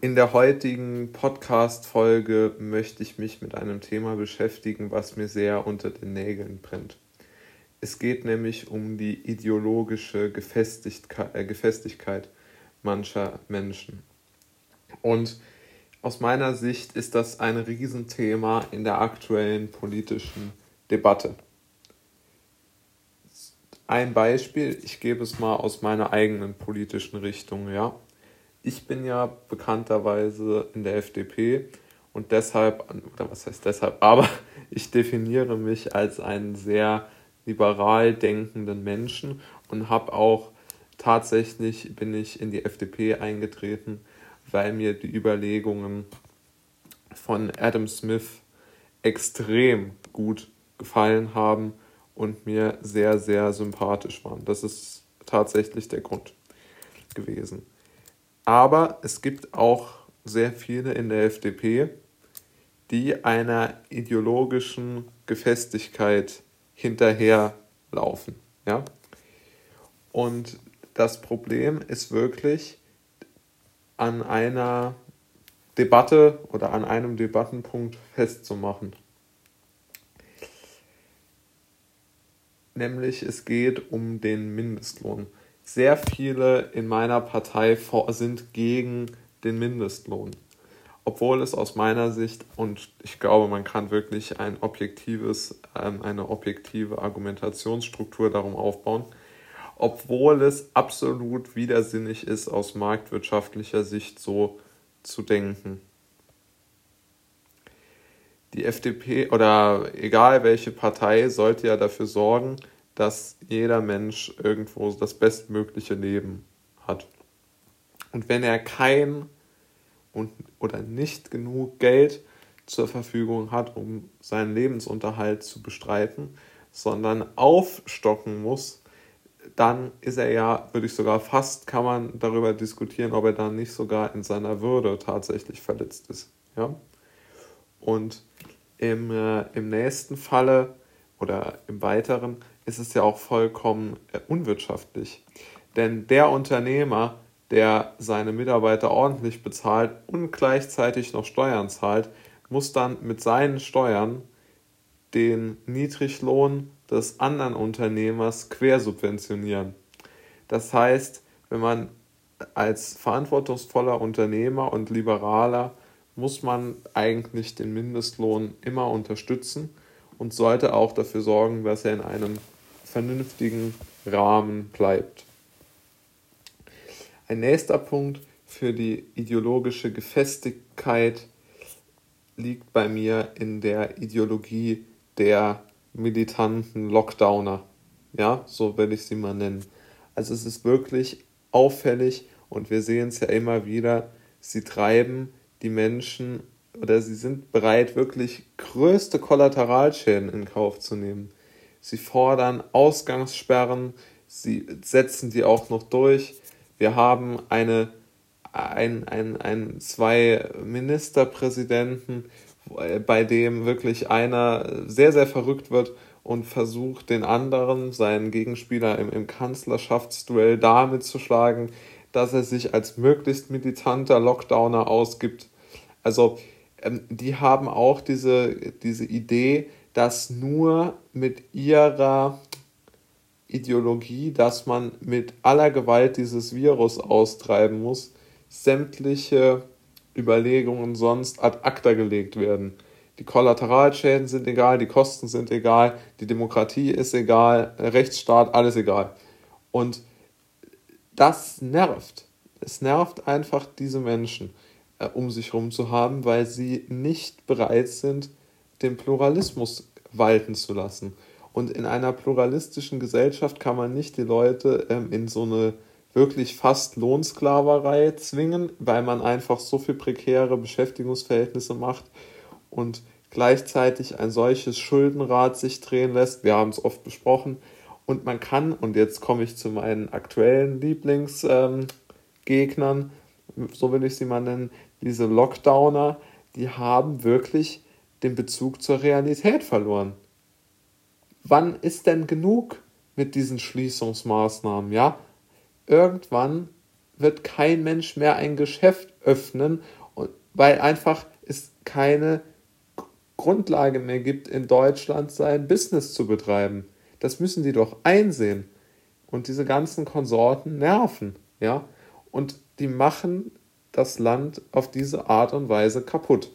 In der heutigen Podcast-Folge möchte ich mich mit einem Thema beschäftigen, was mir sehr unter den Nägeln brennt. Es geht nämlich um die ideologische Gefestigkeit, äh, Gefestigkeit mancher Menschen. Und aus meiner Sicht ist das ein Riesenthema in der aktuellen politischen Debatte. Ein Beispiel, ich gebe es mal aus meiner eigenen politischen Richtung, ja ich bin ja bekannterweise in der FDP und deshalb, oder was heißt deshalb, aber ich definiere mich als einen sehr liberal denkenden Menschen und habe auch tatsächlich bin ich in die FDP eingetreten, weil mir die Überlegungen von Adam Smith extrem gut gefallen haben und mir sehr, sehr sympathisch waren. Das ist tatsächlich der Grund gewesen. Aber es gibt auch sehr viele in der FDP, die einer ideologischen Gefestigkeit hinterherlaufen. Ja? Und das Problem ist wirklich an einer Debatte oder an einem Debattenpunkt festzumachen. Nämlich es geht um den Mindestlohn sehr viele in meiner Partei sind gegen den Mindestlohn. Obwohl es aus meiner Sicht, und ich glaube, man kann wirklich ein objektives, ähm, eine objektive Argumentationsstruktur darum aufbauen, obwohl es absolut widersinnig ist, aus marktwirtschaftlicher Sicht so zu denken. Die FDP oder egal welche Partei sollte ja dafür sorgen, dass jeder Mensch irgendwo das bestmögliche Leben hat. Und wenn er kein und, oder nicht genug Geld zur Verfügung hat, um seinen Lebensunterhalt zu bestreiten, sondern aufstocken muss, dann ist er ja, würde ich sogar fast, kann man darüber diskutieren, ob er dann nicht sogar in seiner Würde tatsächlich verletzt ist. Ja? Und im, äh, im nächsten Falle oder im weiteren ist es ja auch vollkommen äh, unwirtschaftlich. Denn der Unternehmer, der seine Mitarbeiter ordentlich bezahlt und gleichzeitig noch Steuern zahlt, muss dann mit seinen Steuern den Niedriglohn des anderen Unternehmers quersubventionieren. Das heißt, wenn man als verantwortungsvoller Unternehmer und Liberaler muss man eigentlich den Mindestlohn immer unterstützen und sollte auch dafür sorgen, dass er in einem vernünftigen Rahmen bleibt. Ein nächster Punkt für die ideologische Gefestigkeit liegt bei mir in der Ideologie der militanten Lockdowner. Ja, so will ich sie mal nennen. Also es ist wirklich auffällig und wir sehen es ja immer wieder, sie treiben die Menschen oder sie sind bereit, wirklich größte Kollateralschäden in Kauf zu nehmen. Sie fordern Ausgangssperren, sie setzen die auch noch durch. Wir haben eine, ein, ein, ein, zwei Ministerpräsidenten, bei dem wirklich einer sehr, sehr verrückt wird und versucht, den anderen, seinen Gegenspieler im, im Kanzlerschaftsduell damit zu schlagen, dass er sich als möglichst militanter Lockdowner ausgibt. Also ähm, die haben auch diese, diese Idee, dass nur mit ihrer Ideologie, dass man mit aller Gewalt dieses Virus austreiben muss, sämtliche Überlegungen sonst ad acta gelegt werden. Die Kollateralschäden sind egal, die Kosten sind egal, die Demokratie ist egal, Rechtsstaat, alles egal. Und das nervt. Es nervt einfach diese Menschen äh, um sich herum zu haben, weil sie nicht bereit sind, den Pluralismus walten zu lassen. Und in einer pluralistischen Gesellschaft kann man nicht die Leute ähm, in so eine wirklich fast Lohnsklaverei zwingen, weil man einfach so viel prekäre Beschäftigungsverhältnisse macht und gleichzeitig ein solches Schuldenrad sich drehen lässt. Wir haben es oft besprochen. Und man kann, und jetzt komme ich zu meinen aktuellen Lieblingsgegnern, ähm, so will ich sie mal nennen, diese Lockdowner, die haben wirklich den Bezug zur Realität verloren. Wann ist denn genug mit diesen Schließungsmaßnahmen? Ja, irgendwann wird kein Mensch mehr ein Geschäft öffnen, weil einfach es keine Grundlage mehr gibt, in Deutschland sein Business zu betreiben. Das müssen die doch einsehen. Und diese ganzen Konsorten nerven, ja. Und die machen das Land auf diese Art und Weise kaputt.